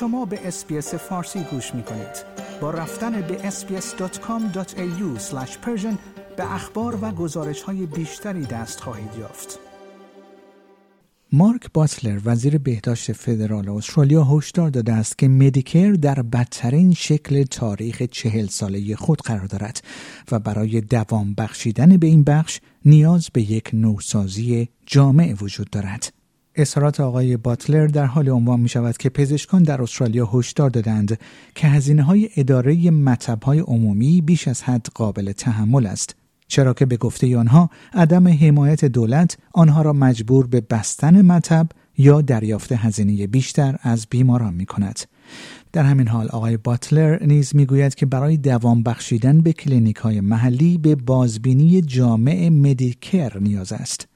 شما به SBS فارسی گوش می کنید. با رفتن به sbs.com.au به اخبار و گزارش های بیشتری دست خواهید یافت. مارک باتلر وزیر بهداشت فدرال استرالیا هشدار داده است که Medicare در بدترین شکل تاریخ چهل ساله خود قرار دارد و برای دوام بخشیدن به این بخش نیاز به یک نوسازی جامع وجود دارد. اظهارات آقای باتلر در حال عنوان می شود که پزشکان در استرالیا هشدار دادند که هزینه های اداره مطب های عمومی بیش از حد قابل تحمل است چرا که به گفته آنها عدم حمایت دولت آنها را مجبور به بستن مطب یا دریافت هزینه بیشتر از بیماران می کند. در همین حال آقای باتلر نیز می‌گوید که برای دوام بخشیدن به کلینیک های محلی به بازبینی جامع مدیکر نیاز است.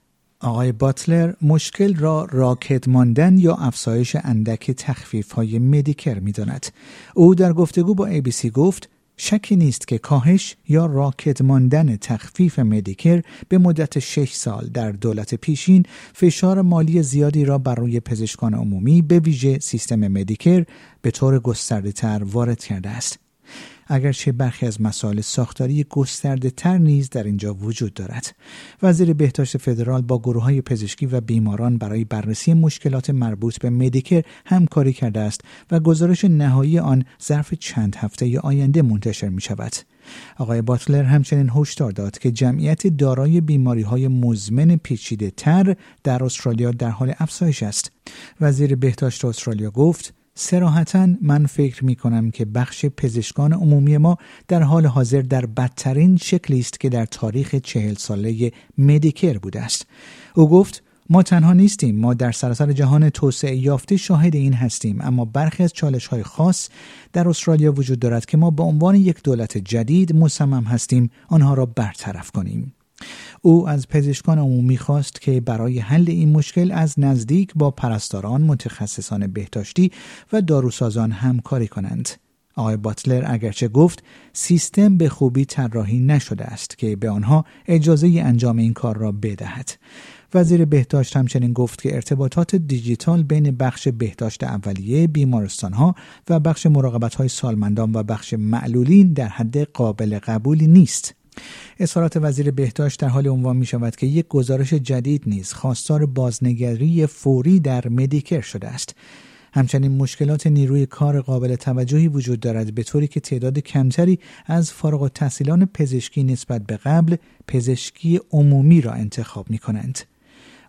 آقای باتلر مشکل را راکد ماندن یا افزایش اندک تخفیف های Medicare می داند. او در گفتگو با ABC گفت شکی نیست که کاهش یا راکد ماندن تخفیف Medicare به مدت 6 سال در دولت پیشین فشار مالی زیادی را بر روی پزشکان عمومی به ویژه سیستم Medicare به طور گسترده تر وارد کرده است. اگرچه برخی از مسائل ساختاری گسترده تر نیز در اینجا وجود دارد. وزیر بهداشت فدرال با گروه های پزشکی و بیماران برای بررسی مشکلات مربوط به مدیکر همکاری کرده است و گزارش نهایی آن ظرف چند هفته آینده منتشر می شود. آقای باتلر همچنین هشدار داد که جمعیت دارای بیماری های مزمن پیچیده تر در استرالیا در حال افزایش است. وزیر بهداشت استرالیا گفت سراحتا من فکر می کنم که بخش پزشکان عمومی ما در حال حاضر در بدترین شکلی است که در تاریخ چهل ساله مدیکر بوده است. او گفت ما تنها نیستیم ما در سراسر جهان توسعه یافته شاهد این هستیم اما برخی از چالش های خاص در استرالیا وجود دارد که ما به عنوان یک دولت جدید مصمم هستیم آنها را برطرف کنیم او از پزشکان عمومی خواست که برای حل این مشکل از نزدیک با پرستاران، متخصصان بهداشتی و داروسازان همکاری کنند. آقای باتلر اگرچه گفت سیستم به خوبی طراحی نشده است که به آنها اجازه انجام این کار را بدهد. وزیر بهداشت همچنین گفت که ارتباطات دیجیتال بین بخش بهداشت اولیه بیمارستان ها و بخش مراقبت های سالمندان و بخش معلولین در حد قابل قبولی نیست. اظهارات وزیر بهداشت در حال عنوان می شود که یک گزارش جدید نیز خواستار بازنگری فوری در مدیکر شده است. همچنین مشکلات نیروی کار قابل توجهی وجود دارد به طوری که تعداد کمتری از فارغ التحصیلان پزشکی نسبت به قبل پزشکی عمومی را انتخاب می کنند.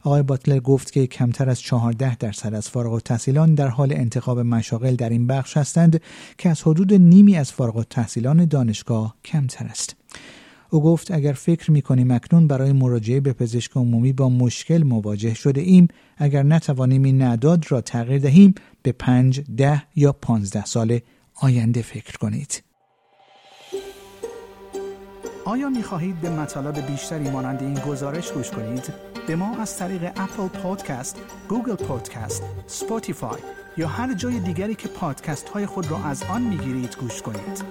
آقای باتلر گفت که کمتر از 14 درصد از فارغ التحصیلان در حال انتخاب مشاغل در این بخش هستند که از حدود نیمی از فارغ التحصیلان دانشگاه کمتر است. او گفت اگر فکر می کنیم اکنون برای مراجعه به پزشک عمومی با مشکل مواجه شده ایم اگر نتوانیم این اعداد را تغییر دهیم به پنج ده یا پانزده سال آینده فکر کنید آیا می خواهید به مطالب بیشتری مانند این گزارش گوش کنید؟ به ما از طریق Apple Podcast، Google Podcast، Spotify یا هر جای دیگری که پادکست های خود را از آن می گیرید گوش کنید؟